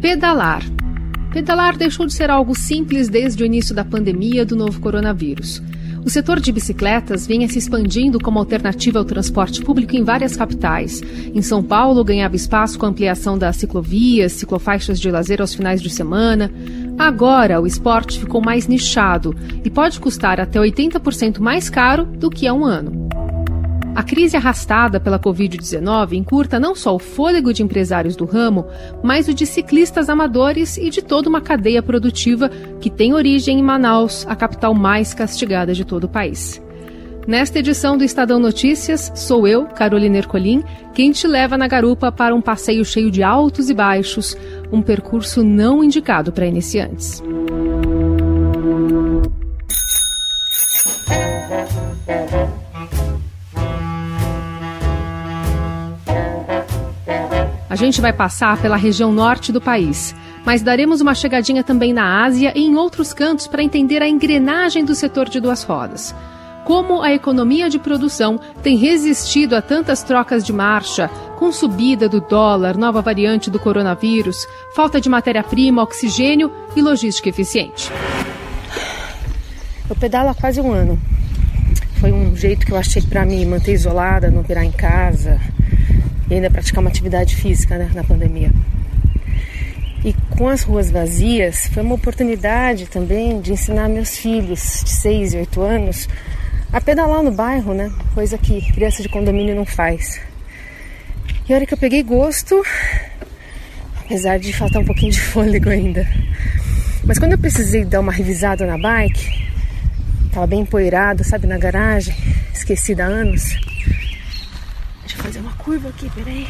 Pedalar. Pedalar deixou de ser algo simples desde o início da pandemia do novo coronavírus. O setor de bicicletas vinha se expandindo como alternativa ao transporte público em várias capitais. Em São Paulo, ganhava espaço com a ampliação das ciclovias, ciclofaixas de lazer aos finais de semana. Agora, o esporte ficou mais nichado e pode custar até 80% mais caro do que há um ano. A crise arrastada pela Covid-19 encurta não só o fôlego de empresários do ramo, mas o de ciclistas amadores e de toda uma cadeia produtiva que tem origem em Manaus, a capital mais castigada de todo o país. Nesta edição do Estadão Notícias, sou eu, Carolina Ercolim, quem te leva na garupa para um passeio cheio de altos e baixos, um percurso não indicado para iniciantes. Gente vai passar pela região norte do país, mas daremos uma chegadinha também na Ásia e em outros cantos para entender a engrenagem do setor de duas rodas. Como a economia de produção tem resistido a tantas trocas de marcha, com subida do dólar, nova variante do coronavírus, falta de matéria-prima, oxigênio e logística eficiente. Eu pedalo há quase um ano. Foi um jeito que eu achei para me manter isolada, não virar em casa, e ainda praticar uma atividade física né, na pandemia. E com as ruas vazias, foi uma oportunidade também de ensinar meus filhos de 6 e 8 anos a pedalar no bairro, né? Coisa que criança de condomínio não faz. E a hora que eu peguei gosto, apesar de faltar um pouquinho de fôlego ainda. Mas quando eu precisei dar uma revisada na bike, tava bem empoeirada, sabe, na garagem, esquecida há anos fazer uma curva aqui, peraí.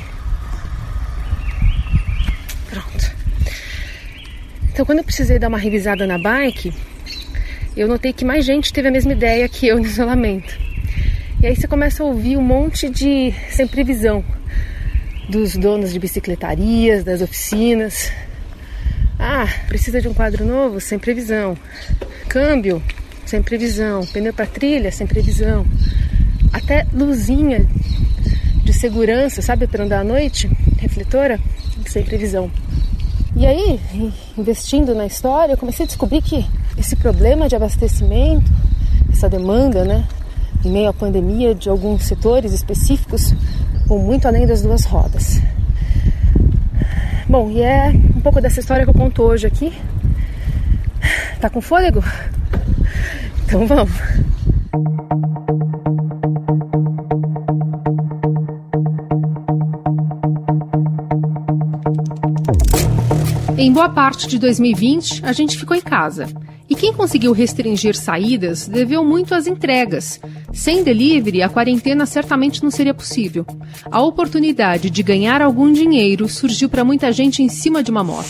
Pronto. Então, quando eu precisei dar uma revisada na bike, eu notei que mais gente teve a mesma ideia que eu no isolamento. E aí você começa a ouvir um monte de sem previsão dos donos de bicicletarias, das oficinas. Ah, precisa de um quadro novo? Sem previsão. Câmbio? Sem previsão. Pneu para trilha? Sem previsão. Até luzinha de segurança, sabe, para andar à noite, refletora, sem previsão. E aí, investindo na história, eu comecei a descobrir que esse problema de abastecimento, essa demanda, né, em meio à pandemia de alguns setores específicos, vão muito além das duas rodas. Bom, e é um pouco dessa história que eu conto hoje aqui. Tá com fôlego? Então vamos! Em boa parte de 2020, a gente ficou em casa. E quem conseguiu restringir saídas deveu muito às entregas. Sem delivery, a quarentena certamente não seria possível. A oportunidade de ganhar algum dinheiro surgiu para muita gente em cima de uma moto.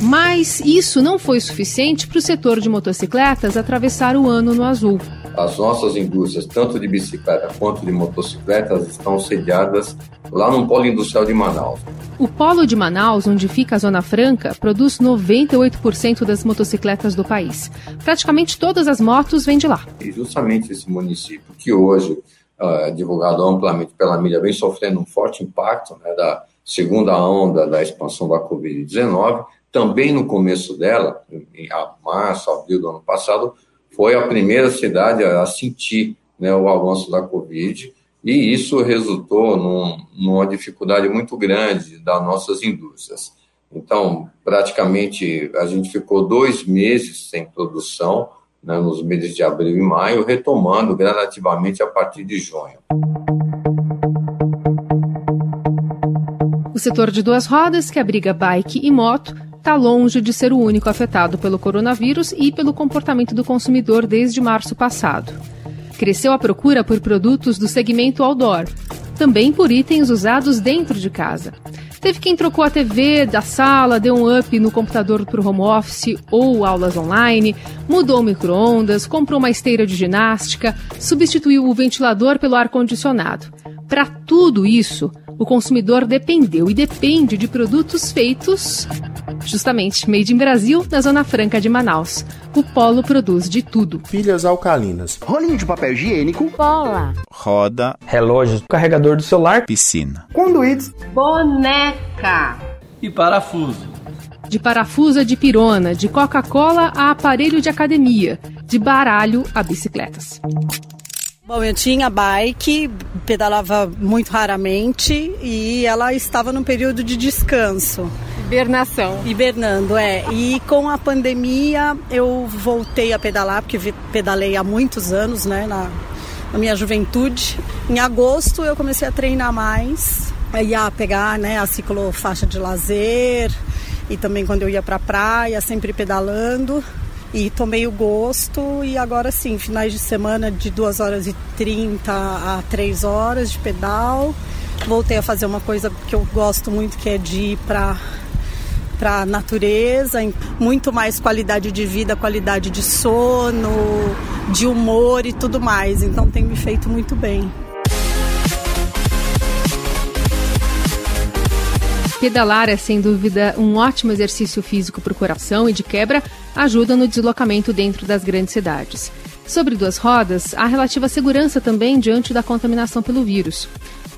Mas isso não foi suficiente para o setor de motocicletas atravessar o ano no azul. As nossas indústrias, tanto de bicicleta quanto de motocicletas, estão sediadas lá no Polo Industrial de Manaus. O Polo de Manaus, onde fica a Zona Franca, produz 98% das motocicletas do país. Praticamente todas as motos vêm de lá. E justamente esse município, que hoje ah, é divulgado amplamente pela mídia, vem sofrendo um forte impacto né, da segunda onda da expansão da Covid-19, também no começo dela, em março, abril do ano passado, foi a primeira cidade a sentir né, o avanço da Covid, e isso resultou num, numa dificuldade muito grande das nossas indústrias. Então, praticamente, a gente ficou dois meses sem produção, né, nos meses de abril e maio, retomando gradativamente a partir de junho. O setor de duas rodas, que abriga bike e moto, está longe de ser o único afetado pelo coronavírus e pelo comportamento do consumidor desde março passado. Cresceu a procura por produtos do segmento outdoor, também por itens usados dentro de casa. Teve quem trocou a TV da sala, deu um up no computador para o home office ou aulas online, mudou o micro-ondas, comprou uma esteira de ginástica, substituiu o ventilador pelo ar-condicionado. Para tudo isso, o consumidor dependeu e depende de produtos feitos Justamente, made in Brasil, na Zona Franca de Manaus. O Polo produz de tudo. Pilhas alcalinas. Rolinho de papel higiênico. Bola. Roda. Relógio. Carregador do celular. Piscina. Conduítes. Boneca. E parafuso. De parafusa de pirona, de Coca-Cola a aparelho de academia, de baralho a bicicletas. Bom, eu tinha bike, pedalava muito raramente e ela estava num período de descanso. Hibernação. Hibernando, é. E com a pandemia eu voltei a pedalar, porque pedalei há muitos anos, né, na, na minha juventude. Em agosto eu comecei a treinar mais, ia pegar, né, a ciclofaixa de lazer e também quando eu ia pra praia, sempre pedalando e tomei o gosto e agora sim, finais de semana de 2 horas e 30 a 3 horas de pedal. Voltei a fazer uma coisa que eu gosto muito, que é de ir para para natureza, muito mais qualidade de vida, qualidade de sono, de humor e tudo mais. Então tem me feito muito bem. Pedalar é sem dúvida um ótimo exercício físico para o coração e de quebra ajuda no deslocamento dentro das grandes cidades. Sobre duas rodas, há relativa segurança também diante da contaminação pelo vírus.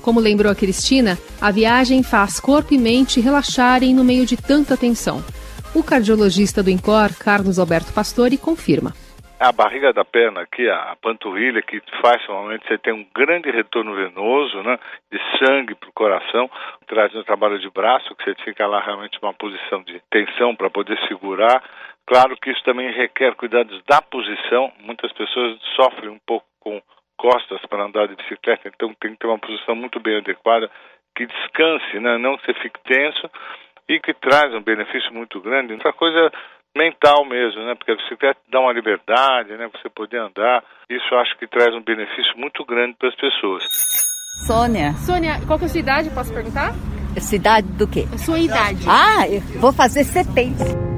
Como lembrou a Cristina, a viagem faz corpo e mente relaxarem no meio de tanta tensão. O cardiologista do INCOR, Carlos Alberto Pastore, confirma a barriga da perna aqui, a panturrilha, que faz normalmente você tem um grande retorno venoso, né, de sangue para o coração, traz no trabalho de braço, que você fica lá realmente numa posição de tensão para poder segurar. Claro que isso também requer cuidados da posição. Muitas pessoas sofrem um pouco com costas para andar de bicicleta, então tem que ter uma posição muito bem adequada, que descanse, né, não que você fique tenso e que traz um benefício muito grande. Outra coisa mental mesmo, né? Porque a bicicleta dá uma liberdade, né? Você poder andar. Isso eu acho que traz um benefício muito grande para as pessoas. Sônia. Sônia, qual que é a sua idade, posso perguntar? Cidade do quê? A sua idade. Ah, eu vou fazer 70.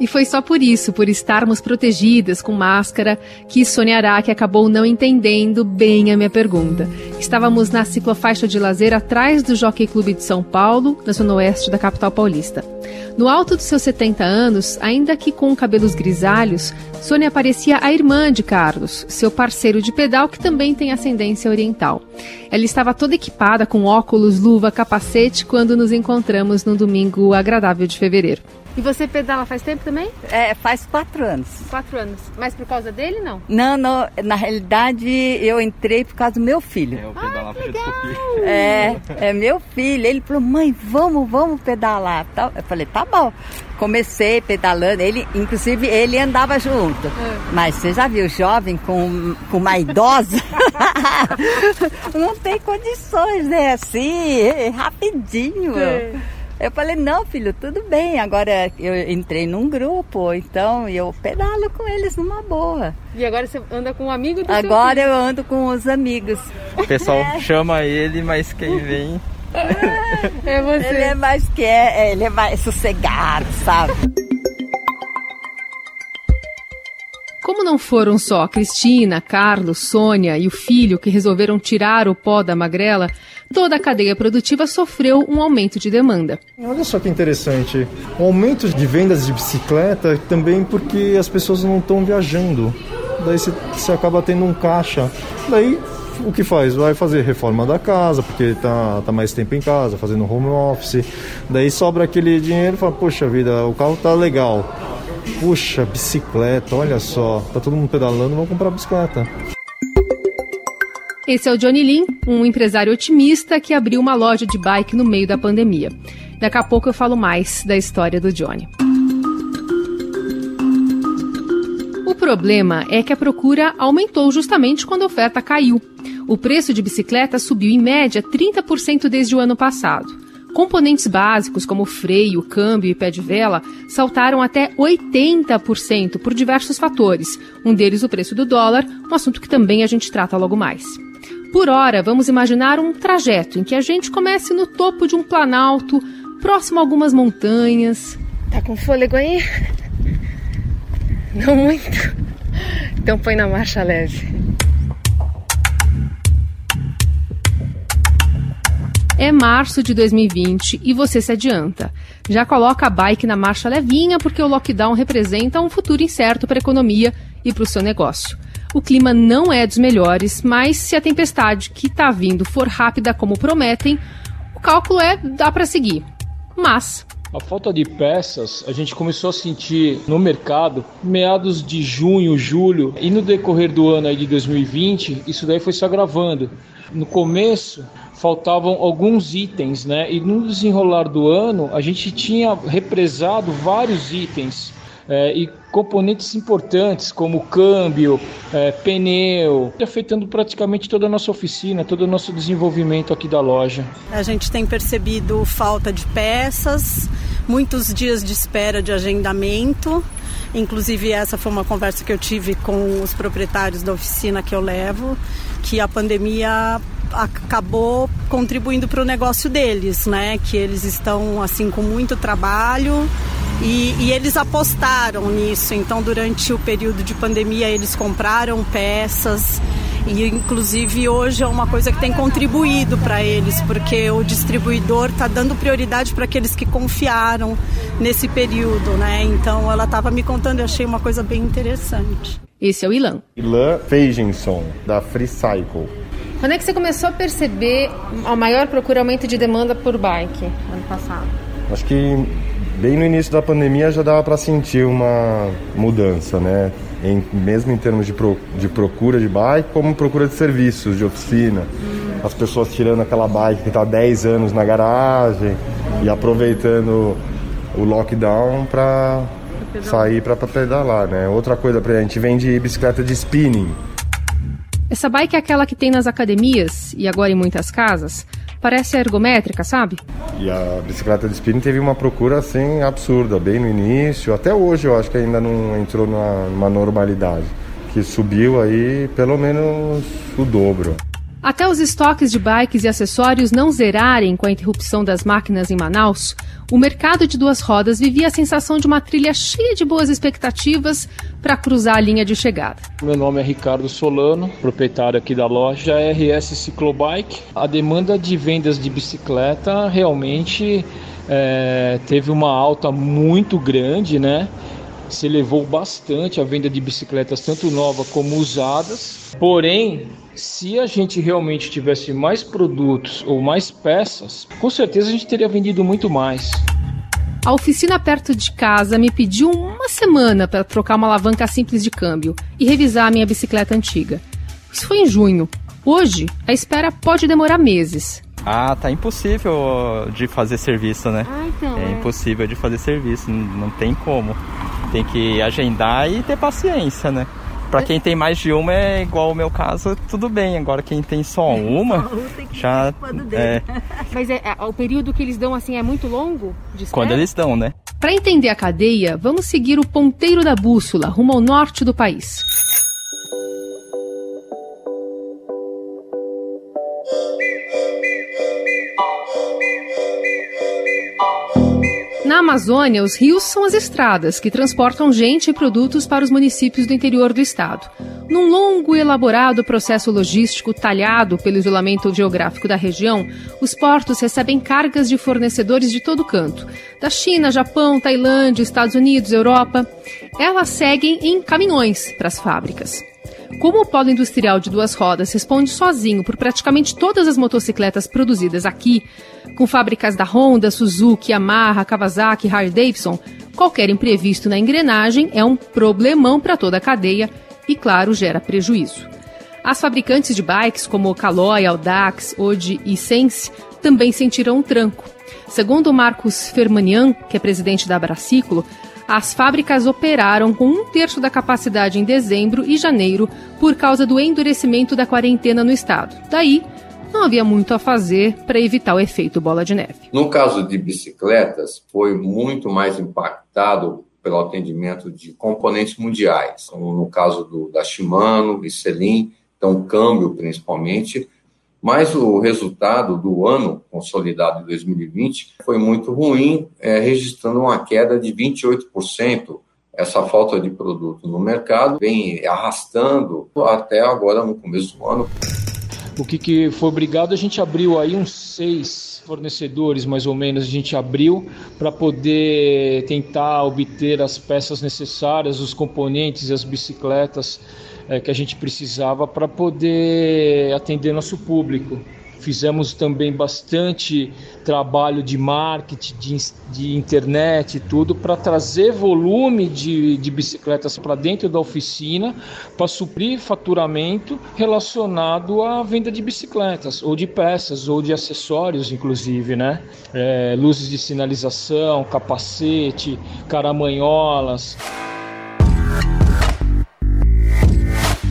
E foi só por isso, por estarmos protegidas com máscara, que Sônia Araque acabou não entendendo bem a minha pergunta. Estávamos na ciclofaixa de lazer atrás do Jockey Clube de São Paulo, na zona oeste da capital paulista. No alto dos seus 70 anos, ainda que com cabelos grisalhos, Sônia parecia a irmã de Carlos, seu parceiro de pedal que também tem ascendência oriental. Ela estava toda equipada com óculos, luva, capacete quando nos encontramos no domingo agradável de fevereiro. E você pedala faz tempo também? É, faz quatro anos. Quatro anos. Mas por causa dele, não? Não, não. Na realidade, eu entrei por causa do meu filho. É, o pedalar ah, legal. É, é meu filho. Ele falou, mãe, vamos, vamos pedalar. Eu falei, tá bom. Comecei pedalando. Ele, inclusive, ele andava junto. É. Mas você já viu, jovem com, com uma idosa? não tem condições, né? Assim, rapidinho. É. Eu falei, não, filho, tudo bem. Agora eu entrei num grupo, então eu pedalo com eles numa boa. E agora você anda com um amigo do Agora eu ando com os amigos. O pessoal é. chama ele, mas quem vem. É você. Ele é mais que é, ele é mais sossegado, sabe? Como não foram só Cristina, Carlos, Sônia e o filho que resolveram tirar o pó da magrela, toda a cadeia produtiva sofreu um aumento de demanda. Olha só que interessante, o aumento de vendas de bicicleta também porque as pessoas não estão viajando. Daí você acaba tendo um caixa. Daí o que faz? Vai fazer reforma da casa, porque tá, tá mais tempo em casa, fazendo home office. Daí sobra aquele dinheiro e fala, poxa vida, o carro tá legal. Puxa, bicicleta, olha só, tá todo mundo pedalando, vamos comprar bicicleta. Esse é o Johnny Lin, um empresário otimista que abriu uma loja de bike no meio da pandemia. Daqui a pouco eu falo mais da história do Johnny. O problema é que a procura aumentou justamente quando a oferta caiu. O preço de bicicleta subiu em média 30% desde o ano passado. Componentes básicos como freio, câmbio e pé de vela saltaram até 80% por diversos fatores, um deles o preço do dólar, um assunto que também a gente trata logo mais. Por hora, vamos imaginar um trajeto em que a gente comece no topo de um planalto, próximo a algumas montanhas. Tá com fôlego aí? Não muito. Então põe na marcha leve. é março de 2020 e você se adianta. Já coloca a bike na marcha levinha porque o lockdown representa um futuro incerto para a economia e para o seu negócio. O clima não é dos melhores, mas se a tempestade que está vindo for rápida como prometem, o cálculo é dá para seguir. Mas a falta de peças a gente começou a sentir no mercado meados de junho, julho e no decorrer do ano aí de 2020 isso daí foi se agravando. No começo faltavam alguns itens, né? E no desenrolar do ano a gente tinha represado vários itens é, e componentes importantes como câmbio, é, pneu, afetando praticamente toda a nossa oficina, todo o nosso desenvolvimento aqui da loja. A gente tem percebido falta de peças, muitos dias de espera de agendamento. Inclusive essa foi uma conversa que eu tive com os proprietários da oficina que eu levo, que a pandemia acabou contribuindo para o negócio deles, né? Que eles estão assim com muito trabalho e, e, eles apostaram nisso. Então, durante o período de pandemia, eles compraram peças. E, inclusive, hoje é uma coisa que tem contribuído para eles, porque o distribuidor está dando prioridade para aqueles que confiaram nesse período, né? Então, ela estava me contando, eu achei uma coisa bem interessante. Esse é o Ilan. Ilan Feigenson, da Free Cycle. Quando é que você começou a perceber a maior procura, aumento de demanda por bike ano passado? Acho que bem no início da pandemia já dava para sentir uma mudança, né? Em, mesmo em termos de, pro, de procura de bike, como procura de serviços, de oficina. As pessoas tirando aquela bike que está 10 anos na garagem e aproveitando o lockdown para sair para pedalar, né? Outra coisa, a gente vende bicicleta de spinning. Essa bike é aquela que tem nas academias e agora em muitas casas. Parece ergométrica, sabe? E a bicicleta de spinning teve uma procura assim absurda, bem no início. Até hoje eu acho que ainda não entrou numa, numa normalidade. Que subiu aí pelo menos o dobro. Até os estoques de bikes e acessórios não zerarem com a interrupção das máquinas em Manaus, o mercado de duas rodas vivia a sensação de uma trilha cheia de boas expectativas para cruzar a linha de chegada. Meu nome é Ricardo Solano, proprietário aqui da loja RS Ciclobike. A demanda de vendas de bicicleta realmente é, teve uma alta muito grande, né? se elevou bastante a venda de bicicletas, tanto novas como usadas. Porém, se a gente realmente tivesse mais produtos ou mais peças, com certeza a gente teria vendido muito mais. A oficina perto de casa me pediu uma semana para trocar uma alavanca simples de câmbio e revisar a minha bicicleta antiga. Isso foi em junho. Hoje, a espera pode demorar meses. Ah, tá impossível de fazer serviço, né? Ah, então, é, é impossível de fazer serviço, não, não tem como. Tem que agendar e ter paciência, né? Para quem tem mais de uma é igual o meu caso, tudo bem. Agora quem tem só uma, já é. Mas é, é, o período que eles dão assim é muito longo? Quando eles dão, né? Para entender a cadeia, vamos seguir o ponteiro da bússola rumo ao norte do país. Na Amazônia, os rios são as estradas que transportam gente e produtos para os municípios do interior do estado. Num longo e elaborado processo logístico talhado pelo isolamento geográfico da região, os portos recebem cargas de fornecedores de todo canto da China, Japão, Tailândia, Estados Unidos, Europa. Elas seguem em caminhões para as fábricas. Como o polo industrial de duas rodas responde sozinho por praticamente todas as motocicletas produzidas aqui, com fábricas da Honda, Suzuki, Yamaha, Kawasaki, Harley Davidson, qualquer imprevisto na engrenagem é um problemão para toda a cadeia e, claro, gera prejuízo. As fabricantes de bikes como Caloi, Audax, Odi e Sense também sentiram um tranco. Segundo Marcos Fermanian, que é presidente da Braciclo, as fábricas operaram com um terço da capacidade em dezembro e janeiro por causa do endurecimento da quarentena no estado. Daí, não havia muito a fazer para evitar o efeito bola de neve. No caso de bicicletas, foi muito mais impactado pelo atendimento de componentes mundiais, como no caso do, da Shimano Selim, então câmbio principalmente, mas o resultado do ano consolidado de 2020 foi muito ruim, é, registrando uma queda de 28%. Essa falta de produto no mercado vem arrastando até agora no começo do ano. O que, que foi obrigado, a gente abriu aí uns seis 10 fornecedores, mais ou menos, a gente abriu para poder tentar obter as peças necessárias, os componentes e as bicicletas é, que a gente precisava para poder atender nosso público. Fizemos também bastante trabalho de marketing, de, de internet e tudo, para trazer volume de, de bicicletas para dentro da oficina, para suprir faturamento relacionado à venda de bicicletas, ou de peças, ou de acessórios, inclusive, né? É, luzes de sinalização, capacete, caramanholas.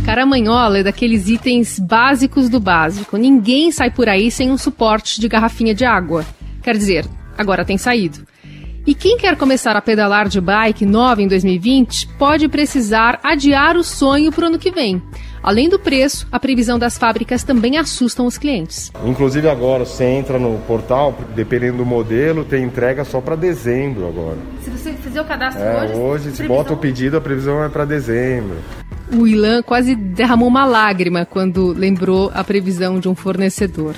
Caramanhola é daqueles itens básicos do básico. Ninguém sai por aí sem um suporte de garrafinha de água. Quer dizer, agora tem saído. E quem quer começar a pedalar de bike nova em 2020 pode precisar adiar o sonho para o ano que vem. Além do preço, a previsão das fábricas também assustam os clientes. Inclusive agora, você entra no portal, dependendo do modelo, tem entrega só para dezembro agora. Se você fizer o cadastro é, hoje, hoje se previsão... bota o pedido, a previsão é para dezembro. O Ilan quase derramou uma lágrima quando lembrou a previsão de um fornecedor.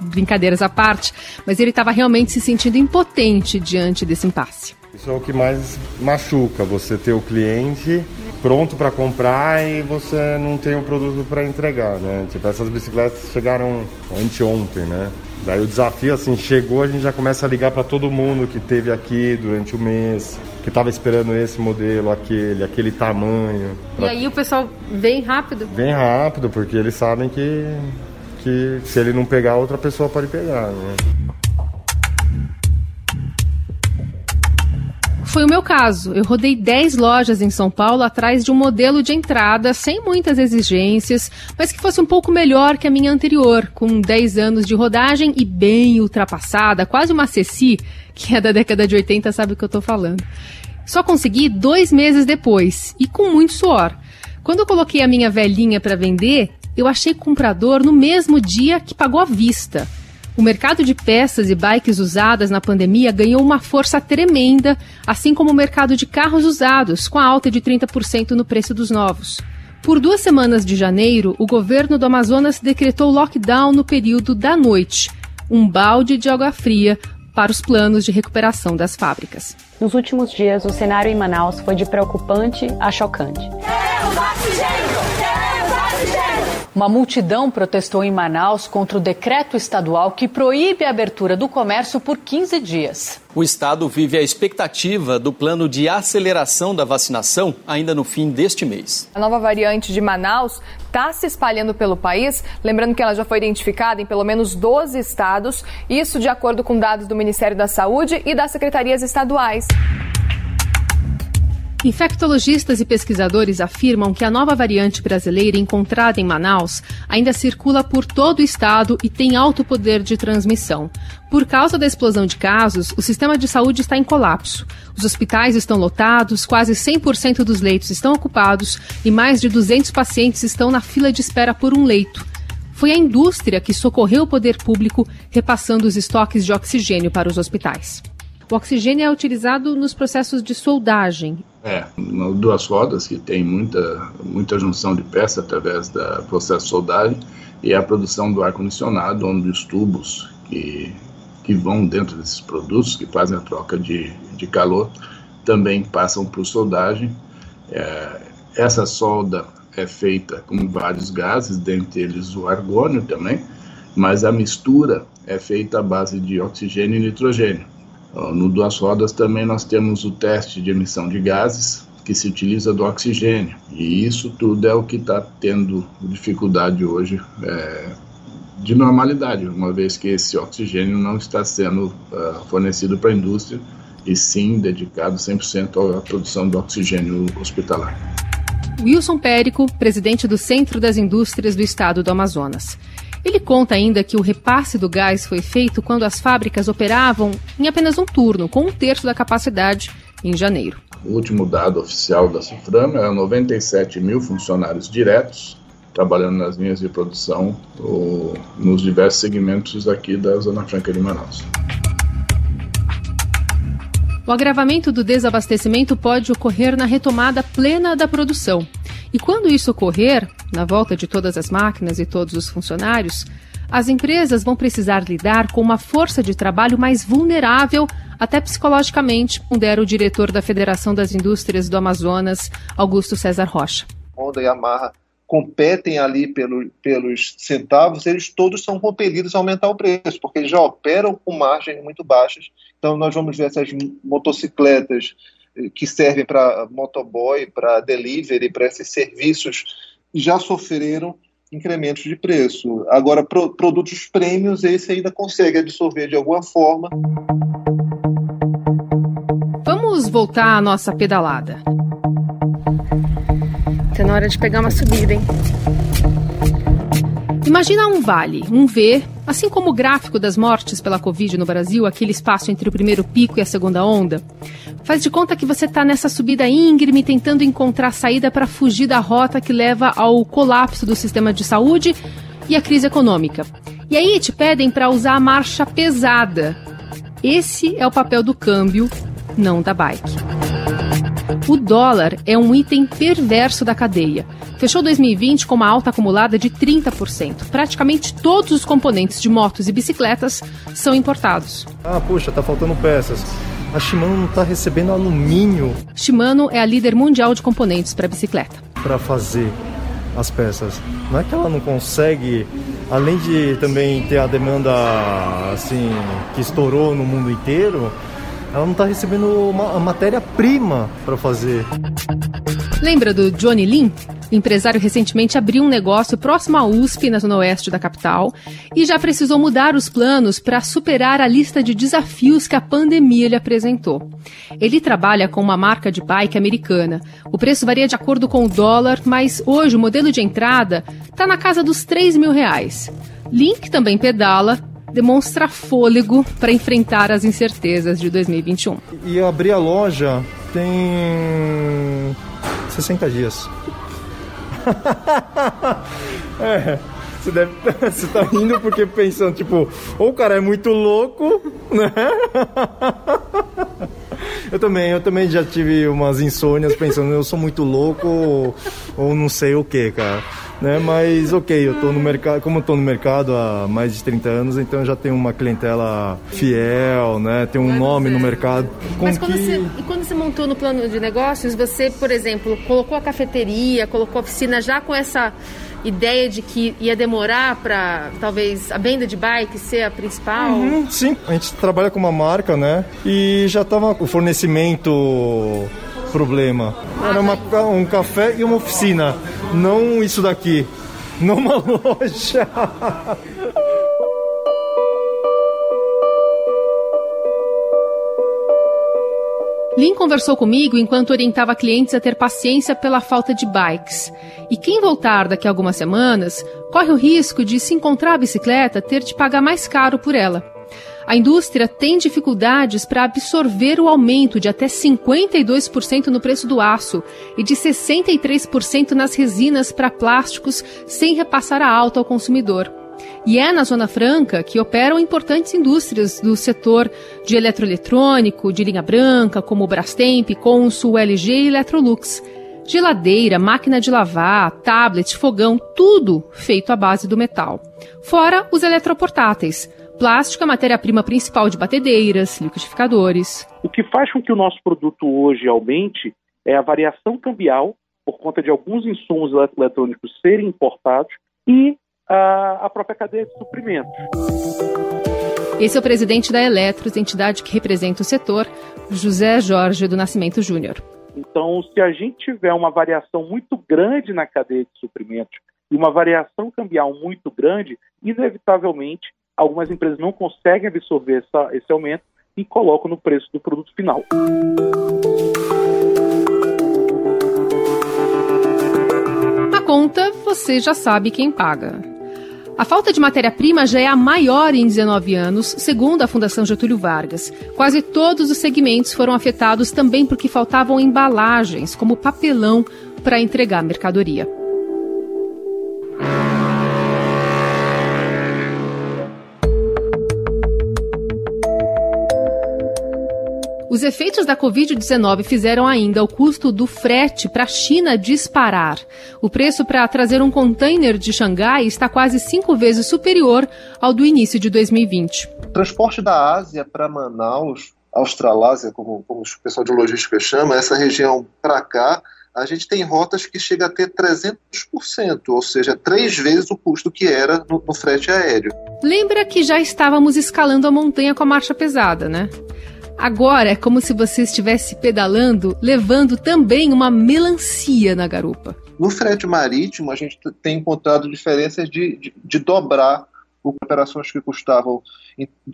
Brincadeiras à parte, mas ele estava realmente se sentindo impotente diante desse impasse. Isso é o que mais machuca, você ter o cliente pronto para comprar e você não tem o produto para entregar, né? Tipo, essas bicicletas chegaram anteontem, né? Daí o desafio, assim, chegou, a gente já começa a ligar para todo mundo que teve aqui durante o mês, que estava esperando esse modelo, aquele, aquele tamanho. Pra... E aí o pessoal vem rápido? Vem rápido, porque eles sabem que, que se ele não pegar, outra pessoa pode pegar, né? Foi o meu caso. Eu rodei 10 lojas em São Paulo atrás de um modelo de entrada sem muitas exigências, mas que fosse um pouco melhor que a minha anterior, com 10 anos de rodagem e bem ultrapassada, quase uma Ceci, que é da década de 80, sabe o que eu estou falando. Só consegui dois meses depois e com muito suor. Quando eu coloquei a minha velhinha para vender, eu achei comprador no mesmo dia que pagou à vista. O mercado de peças e bikes usadas na pandemia ganhou uma força tremenda, assim como o mercado de carros usados, com a alta de 30% no preço dos novos. Por duas semanas de janeiro, o governo do Amazonas decretou lockdown no período da noite um balde de água fria para os planos de recuperação das fábricas. Nos últimos dias, o cenário em Manaus foi de preocupante a chocante. Queremos oxigênio! Uma multidão protestou em Manaus contra o decreto estadual que proíbe a abertura do comércio por 15 dias. O estado vive a expectativa do plano de aceleração da vacinação ainda no fim deste mês. A nova variante de Manaus está se espalhando pelo país, lembrando que ela já foi identificada em pelo menos 12 estados, isso de acordo com dados do Ministério da Saúde e das secretarias estaduais. Infectologistas e pesquisadores afirmam que a nova variante brasileira encontrada em Manaus ainda circula por todo o estado e tem alto poder de transmissão. Por causa da explosão de casos, o sistema de saúde está em colapso. Os hospitais estão lotados, quase 100% dos leitos estão ocupados e mais de 200 pacientes estão na fila de espera por um leito. Foi a indústria que socorreu o poder público, repassando os estoques de oxigênio para os hospitais. O oxigênio é utilizado nos processos de soldagem. É, duas rodas que tem muita, muita junção de peça através do processo de soldagem e a produção do ar-condicionado, onde os tubos que, que vão dentro desses produtos, que fazem a troca de, de calor, também passam por soldagem. É, essa solda é feita com vários gases, dentre eles o argônio também, mas a mistura é feita à base de oxigênio e nitrogênio. No Duas Rodas também nós temos o teste de emissão de gases, que se utiliza do oxigênio. E isso tudo é o que está tendo dificuldade hoje é, de normalidade, uma vez que esse oxigênio não está sendo uh, fornecido para a indústria e sim dedicado 100% à produção do oxigênio hospitalar. Wilson Périco, presidente do Centro das Indústrias do Estado do Amazonas. Ele conta ainda que o repasse do gás foi feito quando as fábricas operavam em apenas um turno, com um terço da capacidade, em janeiro. O último dado oficial da Suframa é 97 mil funcionários diretos trabalhando nas linhas de produção ou nos diversos segmentos aqui da Zona Franca de Manaus. O agravamento do desabastecimento pode ocorrer na retomada plena da produção. E quando isso ocorrer, na volta de todas as máquinas e todos os funcionários, as empresas vão precisar lidar com uma força de trabalho mais vulnerável, até psicologicamente, pondera o diretor da Federação das Indústrias do Amazonas, Augusto César Rocha. Honda e Yamaha competem ali pelo, pelos centavos, eles todos são compelidos a aumentar o preço, porque eles já operam com margens muito baixas. Então, nós vamos ver essas motocicletas eh, que servem para motoboy, para delivery, para esses serviços, já sofreram incrementos de preço. Agora, pro, produtos prêmios, esse ainda consegue absorver de alguma forma. Vamos voltar à nossa pedalada. Tá na hora de pegar uma subida, hein? Imagina um vale, um V, assim como o gráfico das mortes pela Covid no Brasil, aquele espaço entre o primeiro pico e a segunda onda. Faz de conta que você está nessa subida íngreme, tentando encontrar saída para fugir da rota que leva ao colapso do sistema de saúde e à crise econômica. E aí te pedem para usar a marcha pesada. Esse é o papel do câmbio, não da bike. O dólar é um item perverso da cadeia. Fechou 2020 com uma alta acumulada de 30%. Praticamente todos os componentes de motos e bicicletas são importados. Ah, puxa, tá faltando peças. A Shimano não está recebendo alumínio. Shimano é a líder mundial de componentes para bicicleta. Para fazer as peças. Não é que ela não consegue, além de também ter a demanda assim que estourou no mundo inteiro, ela não está recebendo uma, a matéria-prima para fazer. Lembra do Johnny Lin? Empresário recentemente abriu um negócio próximo à USP, na zona oeste da capital, e já precisou mudar os planos para superar a lista de desafios que a pandemia lhe apresentou. Ele trabalha com uma marca de bike americana. O preço varia de acordo com o dólar, mas hoje o modelo de entrada está na casa dos 3 mil reais. Link também pedala demonstra fôlego para enfrentar as incertezas de 2021. E abrir a loja tem 60 dias. é, você deve você tá rindo porque pensando, tipo, ou o cara é muito louco, né? Eu também, eu também já tive umas insônias pensando, eu sou muito louco ou, ou não sei o que, cara né? Mas ok, eu tô no mercado, como eu tô no mercado há mais de 30 anos, então eu já tenho uma clientela fiel, né? Tem um nome no mercado. Mas quando, que... você, quando você montou no plano de negócios, você, por exemplo, colocou a cafeteria, colocou a oficina já com essa ideia de que ia demorar para talvez a venda de bike ser a principal? Uhum, sim, a gente trabalha com uma marca, né? E já estava o fornecimento problema. Era uma, um café e uma oficina, não isso daqui, não loja. Lin conversou comigo enquanto orientava clientes a ter paciência pela falta de bikes. E quem voltar daqui a algumas semanas corre o risco de, se encontrar a bicicleta, ter de pagar mais caro por ela. A indústria tem dificuldades para absorver o aumento de até 52% no preço do aço e de 63% nas resinas para plásticos, sem repassar a alta ao consumidor. E é na Zona Franca que operam importantes indústrias do setor de eletroeletrônico, de linha branca, como Brastemp, Consul, LG e Electrolux. Geladeira, máquina de lavar, tablet, fogão, tudo feito à base do metal. Fora os eletroportáteis Plástico é a matéria-prima principal de batedeiras, liquidificadores. O que faz com que o nosso produto hoje aumente é a variação cambial, por conta de alguns insumos eletrônicos serem importados, e a, a própria cadeia de suprimentos. Esse é o presidente da Eletros, entidade que representa o setor, José Jorge do Nascimento Júnior. Então, se a gente tiver uma variação muito grande na cadeia de suprimentos e uma variação cambial muito grande, inevitavelmente algumas empresas não conseguem absorver essa, esse aumento e colocam no preço do produto final. A conta você já sabe quem paga. A falta de matéria-prima já é a maior em 19 anos, segundo a Fundação Getúlio Vargas. Quase todos os segmentos foram afetados também porque faltavam embalagens, como papelão, para entregar mercadoria. Os efeitos da Covid-19 fizeram ainda o custo do frete para a China disparar. O preço para trazer um container de Xangai está quase cinco vezes superior ao do início de 2020. O transporte da Ásia para Manaus, Australásia, como, como o pessoal de logística chama, essa região para cá, a gente tem rotas que chega a ter 300%, ou seja, três vezes o custo que era no, no frete aéreo. Lembra que já estávamos escalando a montanha com a marcha pesada, né? Agora é como se você estivesse pedalando, levando também uma melancia na garupa. No frete marítimo, a gente tem encontrado diferenças de, de, de dobrar operações que custavam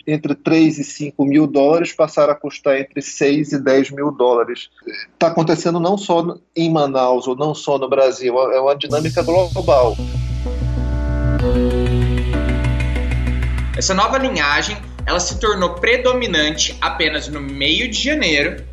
entre 3 e 5 mil dólares passaram a custar entre 6 e 10 mil dólares. Está acontecendo não só em Manaus ou não só no Brasil, é uma dinâmica global. Essa nova linhagem ela se tornou predominante apenas no meio de janeiro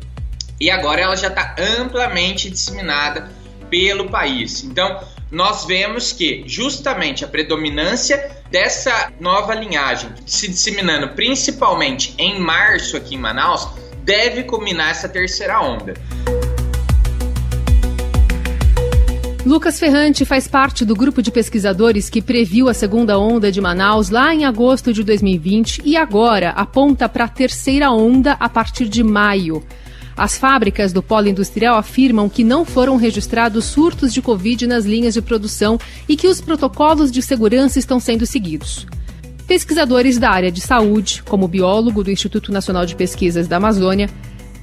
e agora ela já está amplamente disseminada pelo país. Então, nós vemos que justamente a predominância dessa nova linhagem se disseminando principalmente em março aqui em Manaus deve culminar essa terceira onda. Lucas Ferrante faz parte do grupo de pesquisadores que previu a segunda onda de Manaus lá em agosto de 2020 e agora aponta para a terceira onda a partir de maio. As fábricas do polo industrial afirmam que não foram registrados surtos de Covid nas linhas de produção e que os protocolos de segurança estão sendo seguidos. Pesquisadores da área de saúde, como biólogo do Instituto Nacional de Pesquisas da Amazônia,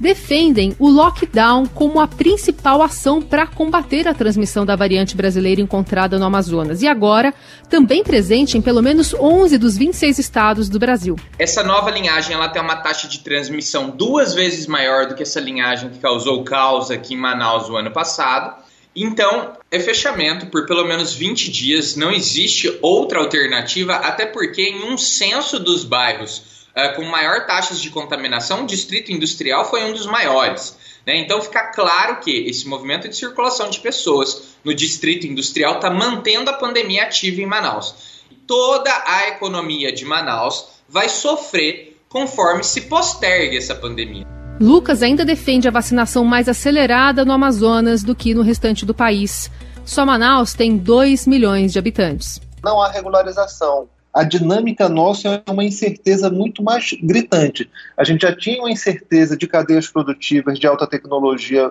defendem o lockdown como a principal ação para combater a transmissão da variante brasileira encontrada no Amazonas e agora também presente em pelo menos 11 dos 26 estados do Brasil. Essa nova linhagem ela tem uma taxa de transmissão duas vezes maior do que essa linhagem que causou caos aqui em Manaus o ano passado. Então, é fechamento por pelo menos 20 dias, não existe outra alternativa, até porque em um censo dos bairros uh, com maior taxas de contaminação, o distrito industrial foi um dos maiores. Né? Então fica claro que esse movimento de circulação de pessoas no distrito industrial está mantendo a pandemia ativa em Manaus. Toda a economia de Manaus vai sofrer conforme se postergue essa pandemia. Lucas ainda defende a vacinação mais acelerada no Amazonas do que no restante do país. Só Manaus tem 2 milhões de habitantes. Não há regularização a dinâmica nossa é uma incerteza muito mais gritante. A gente já tinha uma incerteza de cadeias produtivas de alta tecnologia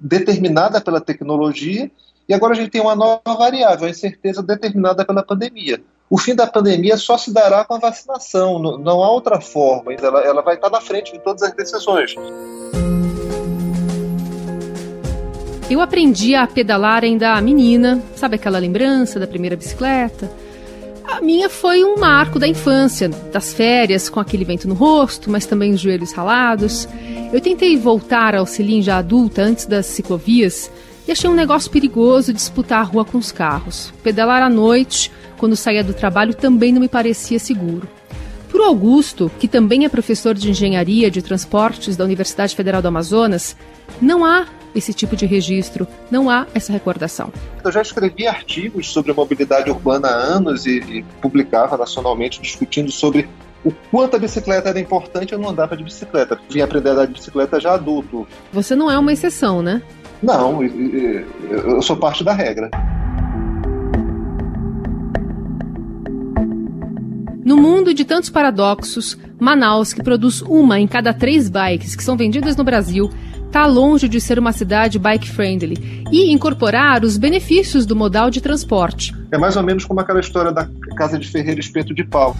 determinada pela tecnologia, e agora a gente tem uma nova variável, a incerteza determinada pela pandemia. O fim da pandemia só se dará com a vacinação, não, há outra forma, ela, ela vai estar na frente de todas as decisões. Eu aprendi a pedalar ainda menina, sabe aquela lembrança da primeira bicicleta? A minha foi um marco da infância, das férias, com aquele vento no rosto, mas também os joelhos ralados. Eu tentei voltar ao selim já adulta, antes das ciclovias, e achei um negócio perigoso disputar a rua com os carros. Pedalar à noite, quando saía do trabalho, também não me parecia seguro. Para o Augusto, que também é professor de engenharia de transportes da Universidade Federal do Amazonas, não há esse tipo de registro, não há essa recordação. Eu já escrevi artigos sobre mobilidade urbana há anos e, e publicava nacionalmente discutindo sobre o quanto a bicicleta era importante eu não andava de bicicleta. Vim aprender a andar de bicicleta já adulto. Você não é uma exceção, né? Não, eu sou parte da regra. No mundo de tantos paradoxos, Manaus, que produz uma em cada três bikes que são vendidas no Brasil, está longe de ser uma cidade bike-friendly e incorporar os benefícios do modal de transporte. É mais ou menos como aquela história da casa de ferreiro espeto de pau.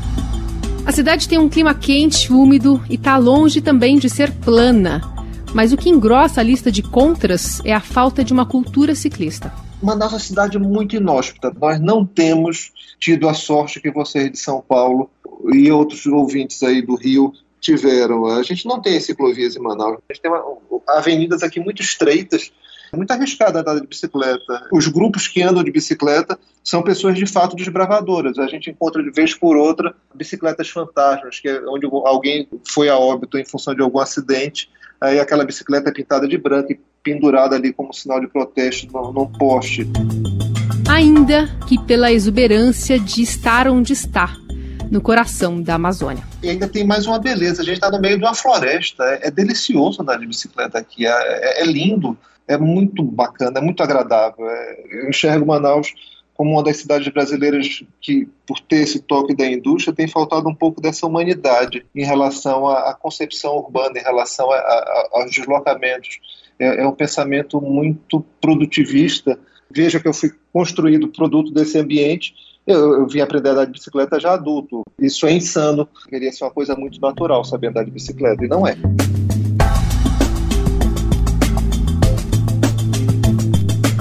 A cidade tem um clima quente, úmido e está longe também de ser plana. Mas o que engrossa a lista de contras é a falta de uma cultura ciclista. Manaus é uma cidade muito inóspita. Nós não temos tido a sorte que vocês de São Paulo e outros ouvintes aí do Rio tiveram. A gente não tem ciclovias em Manaus. A gente tem uma, avenidas aqui muito estreitas, muito arriscada andar de bicicleta. Os grupos que andam de bicicleta são pessoas de fato desbravadoras. A gente encontra de vez por outra bicicletas fantasmas, que é onde alguém foi a óbito em função de algum acidente, aí aquela bicicleta é pintada de branco e pendurada ali como sinal de protesto num poste. Ainda que pela exuberância de estar onde está no coração da Amazônia. E ainda tem mais uma beleza: a gente está no meio de uma floresta. É, é delicioso andar de bicicleta aqui, é, é, é, lindo, é muito bacana, é muito agradável. É, eu enxergo Manaus como uma das cidades brasileiras que, por ter esse toque da indústria, tem faltado um pouco dessa humanidade em relação à, à concepção urbana, em relação a, a, aos deslocamentos. É, é, um pensamento muito produtivista. Veja que eu fui construído produto desse ambiente. Eu, eu vim aprender a andar de bicicleta já adulto. Isso é insano. Deveria ser uma coisa muito natural saber andar de bicicleta, e não é.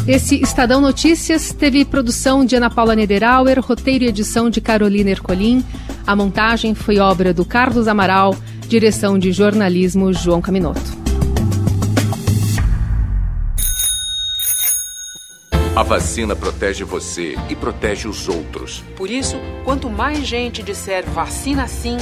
Esse Estadão Notícias teve produção de Ana Paula Nederauer, roteiro e edição de Carolina Ercolim. A montagem foi obra do Carlos Amaral, direção de jornalismo João Caminoto. A vacina protege você e protege os outros. Por isso, quanto mais gente disser vacina sim,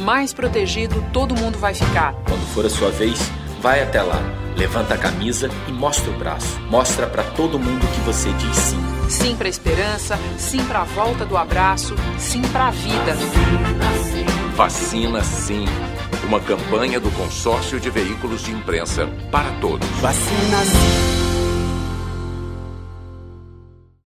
mais protegido todo mundo vai ficar. Quando for a sua vez, vai até lá Levanta a camisa e mostra o braço. Mostra para todo mundo que você diz sim. Sim para a esperança, sim para a volta do abraço, sim para a vida. Vacina sim. Uma campanha do Consórcio de Veículos de Imprensa para todos. Vacina sim.